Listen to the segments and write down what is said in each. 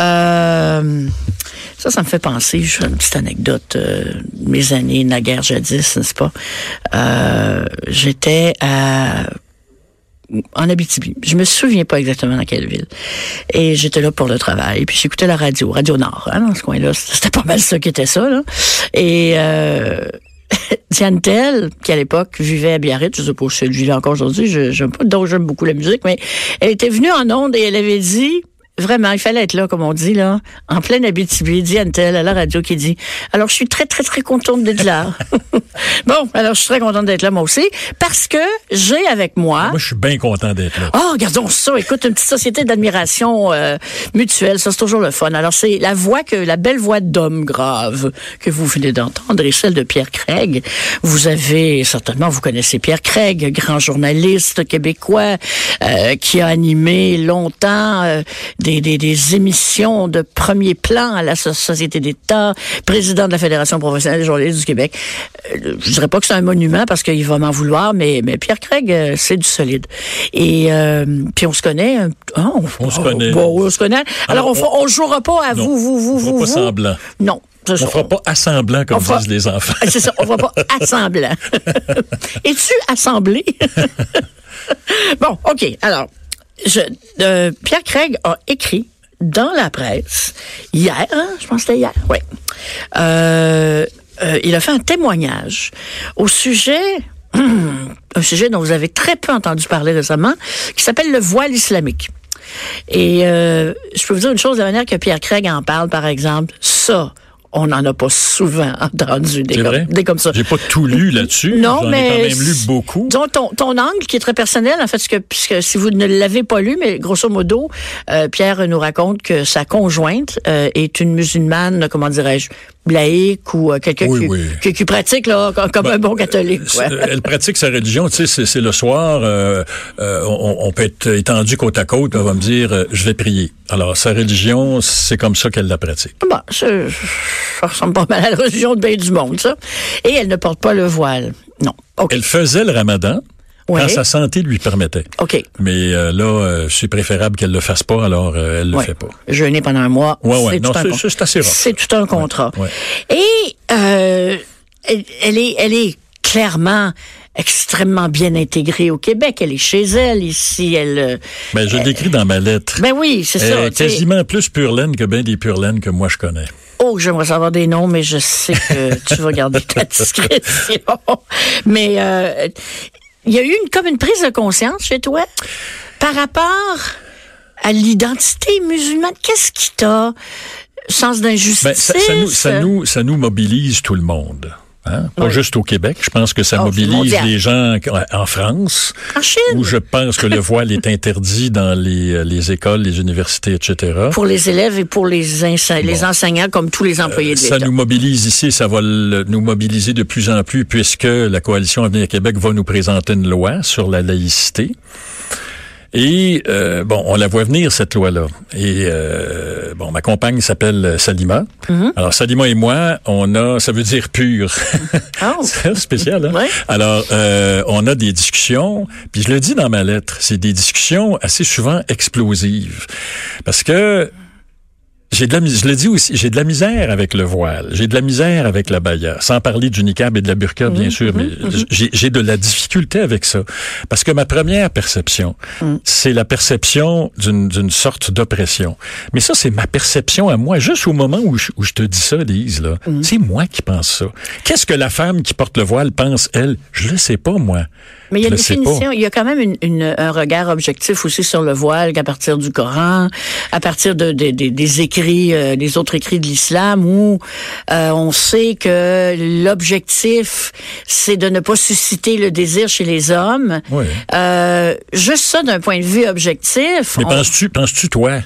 Euh, ça, ça me fait penser, j'ai une petite anecdote, euh, mes années naguère jadis, n'est-ce pas? Euh, J'étais à en Abitibi. Je me souviens pas exactement dans quelle ville. Et j'étais là pour le travail. Puis j'écoutais la radio, Radio Nord, hein, dans ce coin-là. C'était pas mal ça qui était ça. Là. Et euh, Diane Tell, qui à l'époque vivait à Biarritz, je sais pas si elle vit encore aujourd'hui, je pas, donc j'aime beaucoup la musique, mais elle était venue en onde et elle avait dit Vraiment, il fallait être là, comme on dit, là, en pleine Abitibi, dit Anne-Telle à la radio qui dit Alors, je suis très, très, très contente d'être là. bon, alors, je suis très contente d'être là, moi aussi, parce que j'ai avec moi. Moi, je suis bien content d'être là. Oh, regardons ça. Écoute, une petite société d'admiration euh, mutuelle, ça, c'est toujours le fun. Alors, c'est la voix que, la belle voix d'homme grave que vous venez d'entendre et celle de Pierre Craig. Vous avez, certainement, vous connaissez Pierre Craig, grand journaliste québécois, euh, qui a animé longtemps euh, des des, émissions de premier plan à la Société d'État, président de la Fédération professionnelle des journalistes du Québec. Euh, je dirais pas que c'est un monument parce qu'il va m'en vouloir, mais, mais Pierre Craig, euh, c'est du solide. Et euh, puis on se connaît. Hein, on, se connaît. Bon, on se connaît. Alors, on, ne jouera pas à vous, vous, vous, vous. pas semblant. Non. On ne fera pas assemblant, comme disent les enfants. C'est ça, on ne fera pas assemblant. Es-tu assemblé? bon, OK. Alors, euh, Pierre Craig a écrit dans la presse hier, hein, je pense que c'était hier, oui. Euh, euh, il a fait un témoignage au sujet un sujet dont vous avez très peu entendu parler récemment, qui s'appelle le voile islamique. Et je peux vous dire une chose, de manière que Pierre Craig en parle, par exemple, ça, on n'en a pas souvent entendu des, comme, des comme ça. J'ai pas tout lu là-dessus. Non, mais ai quand même lu beaucoup. Disons, ton, ton angle qui est très personnel, en fait, que, puisque si vous ne l'avez pas lu, mais grosso modo, euh, Pierre nous raconte que sa conjointe euh, est une musulmane, comment dirais-je, laïque ou euh, quelqu'un qui, qui, pratique là, comme ben, un bon catholique. Elle pratique sa religion, tu sais, c'est le soir, on, on, peut être étendu côte à côte, on va me dire, je vais prier. Alors, sa religion, c'est comme ça qu'elle la pratique. Bon, ça, ressemble pas mal à la religion de bien du monde, ça. Et elle ne porte pas le voile. Non. Elle faisait le ramadan. Quand sa santé lui permettait. OK. Mais euh, là, euh, c'est préférable qu'elle le fasse pas, alors euh, elle le fait pas. Jeûner pendant un mois. Ouais, ouais. Non, c'est assez rare. C'est tout un contrat. Et elle, elle, est, elle est clairement extrêmement bien intégrée au Québec. Elle est chez elle ici. Elle. Euh, ben, je l'écris dans ma lettre. Ben oui, c'est ça. est quasiment plus pure laine que bien des pure laines que moi je connais. Oh, j'aimerais savoir des noms, mais je sais que tu vas garder ta discrétion. Mais euh, il y a eu une, comme une prise de conscience chez toi par rapport à l'identité musulmane. Qu'est-ce qui t'a sens d'injustice? Ben, ça, nous, ça, nous, ça nous mobilise tout le monde. Hein? Pas juste au Québec. Je pense que ça oh, mobilise les gens en France. En Chine. Où je pense que le voile est interdit dans les, euh, les, écoles, les universités, etc. Pour les élèves et pour les, les enseignants, comme tous les employés de euh, l'État. Ça nous mobilise ici, ça va nous mobiliser de plus en plus puisque la Coalition Avenir Québec va nous présenter une loi sur la laïcité. Et euh, bon, on la voit venir cette loi-là. Et euh, bon, ma compagne s'appelle Salima. Mm-hmm. Alors Salima et moi, on a, ça veut dire pur. Oh. C'est spécial. Hein? Alors, euh, on a des discussions. Puis je le dis dans ma lettre, c'est des discussions assez souvent explosives, parce que j'ai de la, je le dis aussi, j'ai de la misère avec le voile, j'ai de la misère avec la baya, sans parler du niqab et de la burqa, bien mhm, sûr, mais mhm, mhm. j'ai de la difficulté avec ça. Parce que ma première perception, c'est la perception d'une sorte d'oppression. Mais ça, c'est ma perception à moi, juste au moment où je, où je te dis ça, Lise, là. C'est moi qui pense ça. Qu'est-ce que la femme qui porte le voile pense, elle? Je le sais pas, moi. Mais il y a définition, il y a quand même une, un regard objectif aussi sur le voile qu'à partir du Coran, à partir de, des écrits, euh, des autres écrits de l'islam, où euh, on sait que l'objectif, c'est de ne pas susciter le désir chez les hommes. Oui. Euh, juste ça d'un point de vue objectif. Mais penses-tu, penses-tu toi,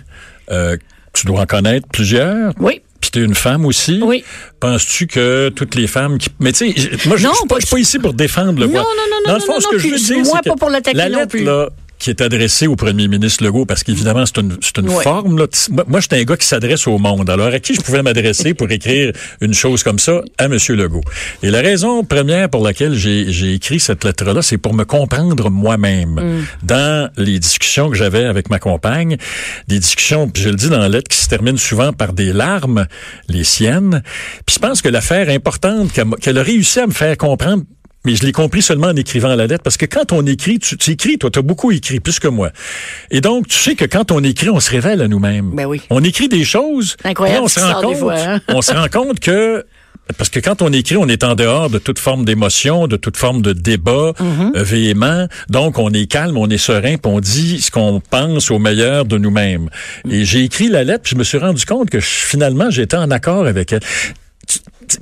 tu dois en connaître plusieurs? Oui puis t'es une femme aussi. Oui. Penses-tu que toutes les femmes qui... Mais tu sais, moi, je suis pas, ici pour défendre le voile. Non, non, non, Dans le fond, non, ce que je veux dire, moi, pas pour la, la lettre, là, qui est adressée au premier ministre Legault, parce qu'évidemment, c'est une, c'est une forme. Là. Moi, j'étais un gars qui s'adresse au monde. Alors, à qui je pouvais m'adresser pour écrire une chose comme ça? À M. Legault. Et la raison première pour laquelle j'ai écrit cette lettre-là, c'est pour me comprendre moi-même. Mm. Dans les discussions que j'avais avec ma compagne, des discussions, puis je le dis dans la lettre, qui se terminent souvent par des larmes, les siennes. Puis je pense que l'affaire importante qu'elle a réussi à me faire comprendre, mais je l'ai compris seulement en écrivant la lettre, parce que quand on écrit, tu, tu écris, toi, tu as beaucoup écrit, plus que moi. Et donc, tu sais que quand on écrit, on se révèle à nous-mêmes. Ben oui. On écrit des choses, Incroyable, on se rend compte, hein? on se rend compte que parce que quand on écrit, on est en dehors de toute forme d'émotion, de toute forme de débat Mhm. euh, véhément. Donc, on est calme, on est serein, puis on dit ce qu'on pense au meilleur de nous-mêmes. Et j'ai écrit la lettre, puis je me suis rendu compte que je- finalement, j'étais en accord avec elle.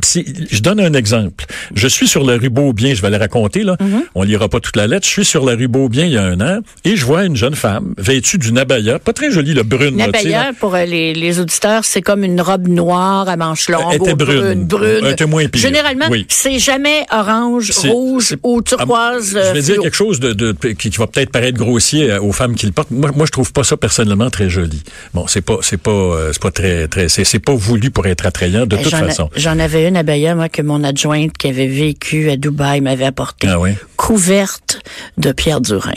Si- je donne un exemple. Je suis sur la rue Beaubien, je vais la raconter, là. Mhm. On lira pas toute la lettre. Je suis sur la rue Beaubien il y a un an et je vois une jeune femme vêtue d'une abaya, pas très jolie, le brune. L'abaya, pour euh, les, les auditeurs, c'est comme une robe noire à manches longues. Elle était brune. brune. Elle était moins pire. Généralement, Oui. c'est jamais orange, rouge ou turquoise. Je euh, vais dire fluo. quelque chose de, de- qui, qui va peut-être paraître grossier euh, aux femmes qui le portent. Moi, moi, je trouve pas ça personnellement très joli. Bon, c'est pas, c'est pas, euh, c'est pas très, très, c'est, pas voulu pour être attrayant de Ben, toute façon. J'en avais une abaya, moi, que mon adjointe qui avait vécu à Dubaï m'avait apportée. Ah oui? Couverte de Pierre Durin.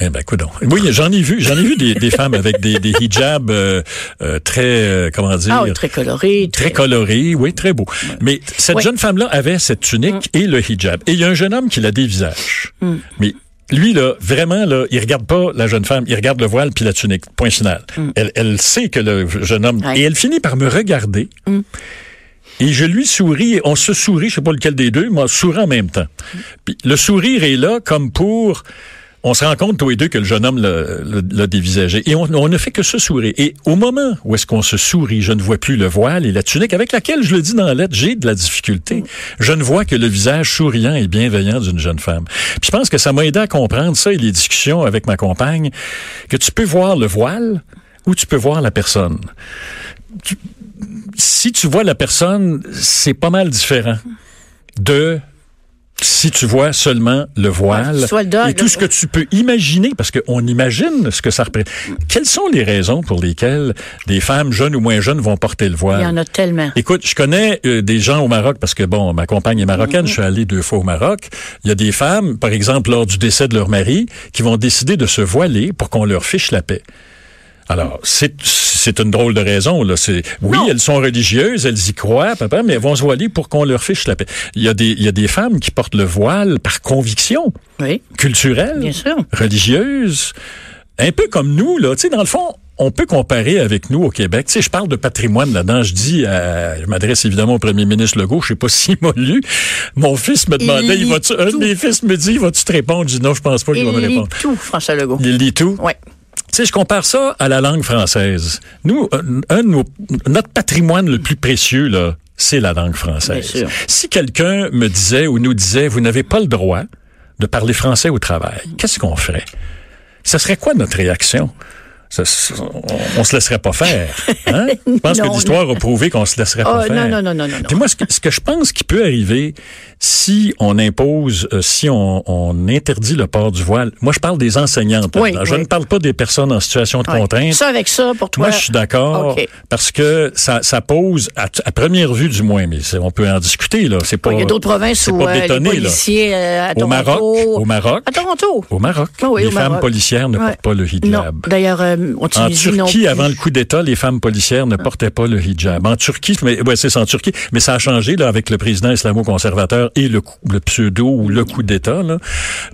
Eh ben, coudonc. Oui, j'en ai vu, j'en ai vu des, des femmes avec des, des hijabs euh, euh, très, euh, comment dire, Ah oui, très colorée. très colorés, oui, très beau. Mais cette jeune femme-là avait cette tunique et le hijab. Et il y a un jeune homme qui la dévisage. Mais lui, là, vraiment, là, il regarde pas la jeune femme, il regarde le voile puis la tunique. Point final. Elle, elle sait que le jeune homme... Ouais. Et elle finit par me regarder. Et je lui souris, on se sourit, je sais pas lequel des deux, mais on sourit en même temps. Puis le sourire est là comme pour... On se rend compte, tous les deux, que le jeune homme l'a- dévisagé. Et on, ne fait que se sourire. Et au moment où est-ce qu'on se sourit, je ne vois plus le voile et la tunique avec laquelle, je le dis dans la lettre, j'ai de la difficulté. Je ne vois que le visage souriant et bienveillant d'une jeune femme. Puis je pense que ça m'a aidé à comprendre ça et les discussions avec ma compagne, que tu peux voir le voile ou tu peux voir la personne. Si tu vois la personne, c'est pas mal différent de si tu vois seulement le voile Ouais, le et tout ce que tu peux imaginer, parce qu'on imagine ce que ça représente. Quelles sont les raisons pour lesquelles des femmes jeunes ou moins jeunes vont porter le voile? Il y en a tellement. Écoute, je connais euh, des gens au Maroc parce que bon, ma compagne est marocaine, je suis allé deux fois au Maroc. Il y a des femmes, par exemple lors du décès de leur mari, qui vont décider de se voiler pour qu'on leur fiche la paix. Alors, c'est une drôle de raison là. C'est oui, Non. elles sont religieuses, elles y croient, papa, mais elles vont se voiler pour qu'on leur fiche la paix. Il y a des il y a des femmes qui portent le voile par conviction Oui, culturelle, bien sûr. religieuse, un peu comme nous, là. Tu sais, dans le fond, on peut comparer avec nous au Québec. Tu sais, je parle de patrimoine là-dedans. Je dis, à- je m'adresse évidemment au premier ministre Legault. Je sais pas s'il m'a lu. Mon fils me demandait, il va-tu, un de mes fils me dit, vas-tu te répondre? Je dis, non, je pense pas qu'il va me Il lit répondre. tout, François Legault. Il lit tout? Oui. Sais, je compare ça à la langue française. Nous, un, un de nos- notre patrimoine le plus précieux, là, c'est la langue française. Si quelqu'un me disait ou nous disait, vous n'avez pas le droit de parler français au travail, qu'est-ce qu'on ferait? Ce serait quoi notre réaction? Ça, on, on se laisserait pas faire. Hein? Je pense Non, que l'histoire a prouvé qu'on se laisserait pas Ah, faire. non, non, non, non, non. Puis moi, ce que, ce que je pense qui peut arriver si on impose, euh, si on, on interdit le port du voile, moi je parle des enseignantes. Oui, là-dedans. Je oui. ne parle pas des personnes en situation de contrainte. Ça, avec ça, pour toi. Moi, je suis d'accord parce que ça, ça pose, à, à première vue du moins, mais on peut en discuter là. C'est pas. Il y a d'autres provinces où pas euh, les policiers euh, à Au Toronto... Maroc, au Maroc, À Toronto. au Maroc, Ah oui, les au femmes Maroc. policières ne Ouais. portent pas le hijab. D'ailleurs, euh, en En Tunisie, non Turquie, plus. avant le coup d'État, les femmes policières ne portaient pas le hijab. En Turquie, mais ouais, c'est ça, en Turquie, mais ça a changé là avec le président islamo-conservateur et le, pseudo ou le coup d'État.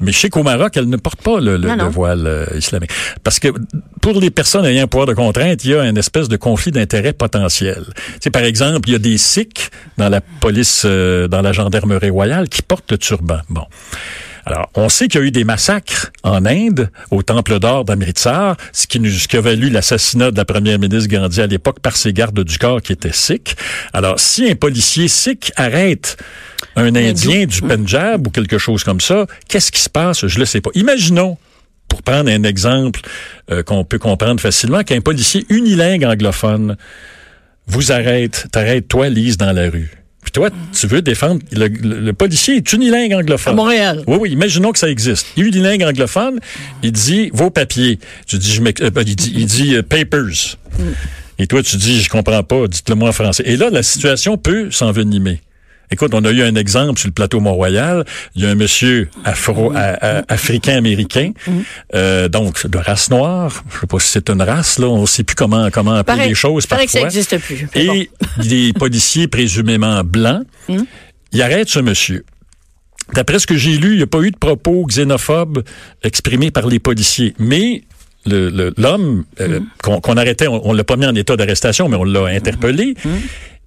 Mais je sais qu'au Maroc, elles ne portent pas le, le- Non, non. le voile euh, islamique, parce que pour les personnes ayant un pouvoir de contrainte, il y a une espèce de conflit d'intérêts potentiel. Sais, par exemple, il y a des Sikhs dans la police, euh, dans la gendarmerie royale, qui portent le turban. Bon. Alors, on sait qu'il y a eu des massacres en Inde, au Temple d'Or d'Amritsar, ce qui, nous, ce qui a valu l'assassinat de la première ministre Gandhi à l'époque par ses gardes du corps qui étaient sikhs. Alors, si un policier sikh arrête un Indien du Punjab ou quelque chose comme ça, qu'est-ce qui se passe? Je le sais pas. Imaginons, pour prendre un exemple euh, qu'on peut comprendre facilement, qu'un policier unilingue anglophone vous arrête, t'arrête toi, Lise, dans la rue. Puis toi, tu veux défendre. Le, le- le policier est unilingue anglophone. À Montréal. Oui, oui, imaginons que ça existe. Il est unilingue anglophone, il dit vos papiers. Tu dis, je euh, il dit, il dit euh, papers. Et toi, tu dis, je comprends pas, dites-le moi en français. Et là, la situation peut s'envenimer. Écoute, on a eu un exemple sur le plateau Mont-Royal. Il y a un monsieur afro, africain-américain, euh, donc de race noire. Je sais pas si c'est une race, là. On sait plus comment, comment appeler les choses paraît que ça parfois. n'existe plus. Mais bon. Et des policiers présumément blancs, ils arrêtent ce monsieur. D'après ce que j'ai lu, il n'y a pas eu de propos xénophobes exprimés par les policiers. Mais le- le- l'homme euh, qu'on qu'on arrêtait, on, on l'a pas mis en état d'arrestation, mais on l'a interpellé,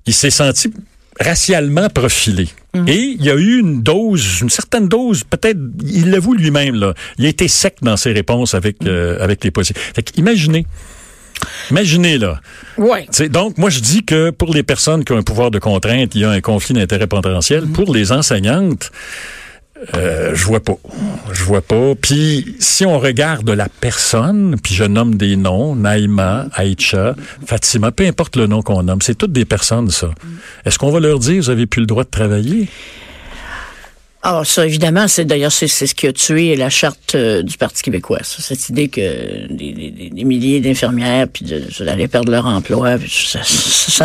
il s'est senti racialement profilé. Et il y a eu une dose, une certaine dose, peut-être, il l'avoue lui-même, là. Il a été sec dans ses réponses avec, euh, avec les policiers. Fait imaginez. Imaginez, là. Sais, donc, moi, je dis que pour les personnes qui ont un pouvoir de contrainte, il y a un conflit d'intérêt potentiel. Pour les enseignantes, euh, je vois pas. Je vois pas. Puis, si on regarde la personne, puis je nomme des noms, Naïma, Aïcha, Fatima, peu importe le nom qu'on nomme, c'est toutes des personnes, ça. Est-ce qu'on va leur dire, vous avez plus le droit de travailler? Alors ça, évidemment, c'est d'ailleurs c'est ce qui a tué la charte euh, du Parti québécois. ça, cette idée que des, des- des milliers d'infirmières puis d'aller perdre leur emploi.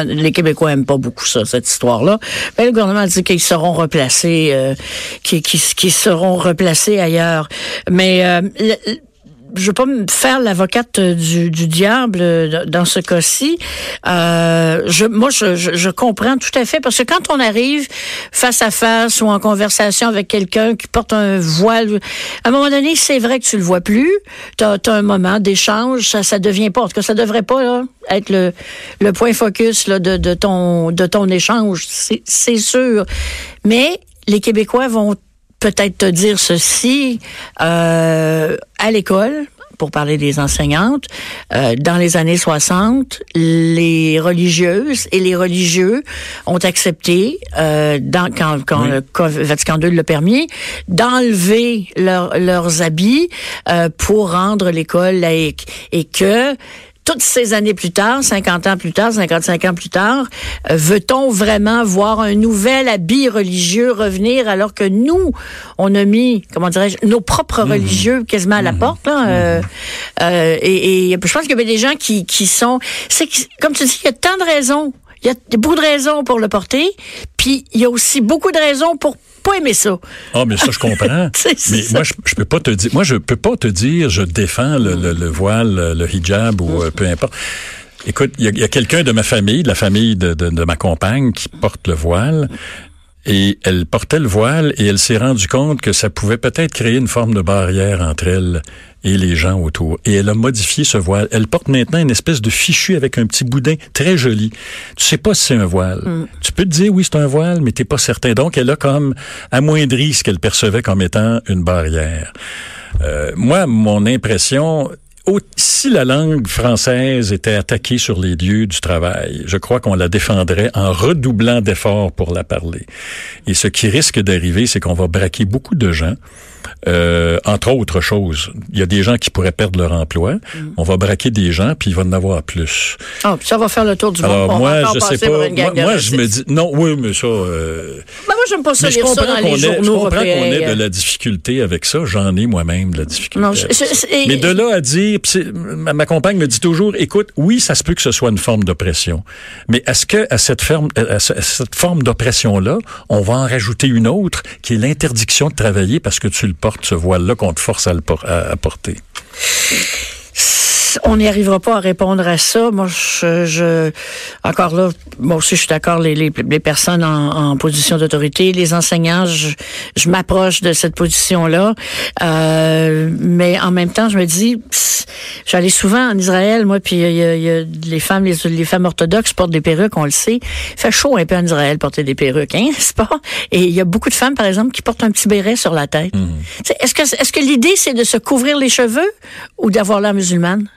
les Québécois aiment pas beaucoup ça, cette histoire-là. Mais le gouvernement dit qu'ils seront replacés, euh, qu'ils seront replacés ailleurs. Mais euh, je veux pas me faire l'avocate du, du diable euh, dans ce cas-ci. Euh, je, moi, je, je, comprends tout à fait parce que quand on arrive face à face ou en conversation avec quelqu'un qui porte un voile, à un moment donné, c'est vrai que tu le vois plus. Tu as, un moment d'échange, ça, ça devient pas. En tout cas, ça devrait pas là, être le, le point focus là, de, de ton de ton échange. C'est sûr. Mais les Québécois vont peut-être te dire ceci euh, à l'école pour parler des enseignantes, euh, dans les années 60, les religieuses et les religieux ont accepté, euh, dans, quand, quand Oui. le co- Vatican II l'a permis, d'enlever leur- leurs habits euh, pour rendre l'école laïque. Et que toutes ces années plus tard, 50 ans plus tard, 55 ans plus tard, euh, veut-on vraiment voir un nouvel habit religieux revenir alors que nous, on a mis, comment dirais-je, nos propres religieux quasiment à la porte. Là, euh, euh, et, et je pense qu'il y a des gens qui, qui sont... C'est comme tu dis, il y a tant de raisons. Il y a beaucoup de raisons pour le porter, puis il y a aussi beaucoup de raisons pour pas aimer ça. Ah, mais ça, je comprends. Mais ça. moi, je, je peux pas te dire, moi, je peux pas te dire, je défends le, le- le voile, le, hijab ou euh, peu importe. Écoute, il y a, quelqu'un de ma famille, de la famille de, de, de ma compagne, qui porte le voile. Et elle portait le voile et elle s'est rendue compte que ça pouvait peut-être créer une forme de barrière entre elle et les gens autour. Et elle a modifié ce voile. Elle porte maintenant une espèce de fichu avec un petit boudin très joli. Tu sais pas si c'est un voile. Tu peux te dire oui, c'est un voile, mais t'es pas certain. Donc, elle a comme amoindri ce qu'elle percevait comme étant une barrière. Euh, moi, mon impression, si la langue française était attaquée sur les lieux du travail, je crois qu'on la défendrait en redoublant d'efforts pour la parler. Et ce qui risque d'arriver, c'est qu'on va braquer beaucoup de gens. Euh, entre autres choses, il y a des gens qui pourraient perdre leur emploi. On va braquer des gens, puis il va en avoir plus. Ah, puis ça va faire le tour du monde. Alors moi, je sais pas. Moi, je me dis non, oui, mais ça. euh, Ben, j'aime pas ça mais lire ça comprends dans qu'on les ait, je comprends qu'on ait de la difficulté avec ça. J'en ai moi-même de la difficulté. Non, je- je- Mais de là à dire, ma, compagne me dit toujours, écoute, oui, ça se peut que ce soit une forme d'oppression, mais est-ce que à cette forme, à ce- à cette forme d'oppression-là, on va en rajouter une autre, qui est l'interdiction de travailler parce que tu le portes ce voile-là qu'on te force à le por- à porter? On n'y arrivera pas à répondre à ça. Moi, je, je encore là, moi aussi, je suis d'accord. Les, les, les personnes en, en position d'autorité, les enseignants, je, je m'approche de cette position-là. Euh, mais en même temps, je me dis, j'allais souvent en Israël, moi, puis il y a, il y a les femmes, les, les femmes orthodoxes portent des perruques, on le sait. Il fait chaud un peu en Israël porter des perruques, hein, n'est-ce pas? Et il y a beaucoup de femmes, par exemple, qui portent un petit béret sur la tête. Sais, Est-ce que, est-ce que l'idée c'est de se couvrir les cheveux ou d'avoir l'air musulmane?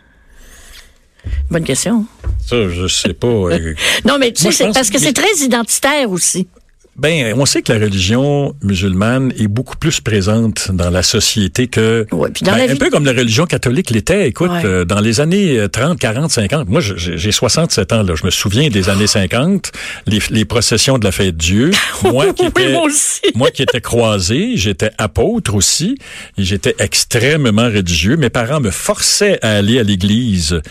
Bonne question. Ça, je sais pas. euh, Non, mais tu sais, c'est parce que mais- c'est très identitaire aussi. Ben, on sait que la religion musulmane est beaucoup plus présente dans la société que Ouais, puis dans ben, la un peu comme la religion catholique l'était. Écoute, Ouais. euh, dans les années 30, 40, 50, moi j'ai j'ai 67 ans là, je me souviens des années 50, les, les processions de la fête Dieu. Moi qui Oui, étais moi aussi. moi qui étais croisé, j'étais apôtre aussi, j'étais extrêmement religieux. Mes parents me forçaient à aller à l'église,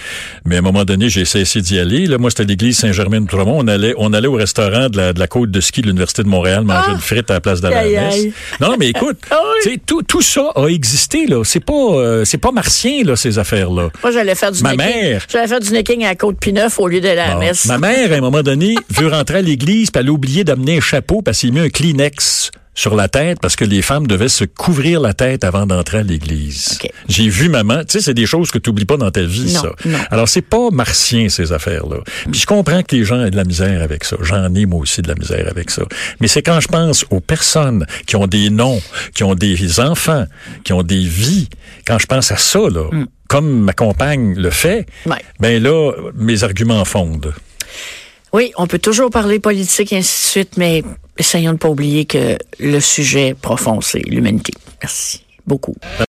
mais à un moment donné, j'ai cessé d'y aller. Là, moi, c'était l'église Saint-Germain-de-Tremont. On allait, on allait au restaurant de la, de la côte de ski de l'Université de Montréal manger Ah! une frite à la place de la messe. Non, mais écoute, Ah oui. tout, tout ça a existé, là. C'est pas, euh, c'est pas martien, là, ces affaires-là. Moi, j'allais faire du Ma mère. J'allais faire du necking à Côte-Pineuf au lieu à la messe. Ma mère, à un moment donné, veut rentrer à l'église, puis elle a oublié d'amener un chapeau parce qu'il a mis un Kleenex sur la tête parce que les femmes devaient se couvrir la tête avant d'entrer à l'église. J'ai vu maman, tu sais, c'est des choses que tu oublies pas dans ta vie, Non, ça. non. Alors, c'est pas martien, ces affaires-là. Puis je comprends que les gens aient de la misère avec ça. J'en ai, moi aussi, de la misère avec ça. Mais c'est quand je pense aux personnes qui ont des noms, qui ont des enfants, qui ont des vies, quand je pense à ça, là, comme ma compagne le fait, Mm. Ouais. ben là, mes arguments fondent. Oui, on peut toujours parler politique et ainsi de suite, mais essayons de pas oublier que le sujet profond, c'est l'humanité. Merci beaucoup.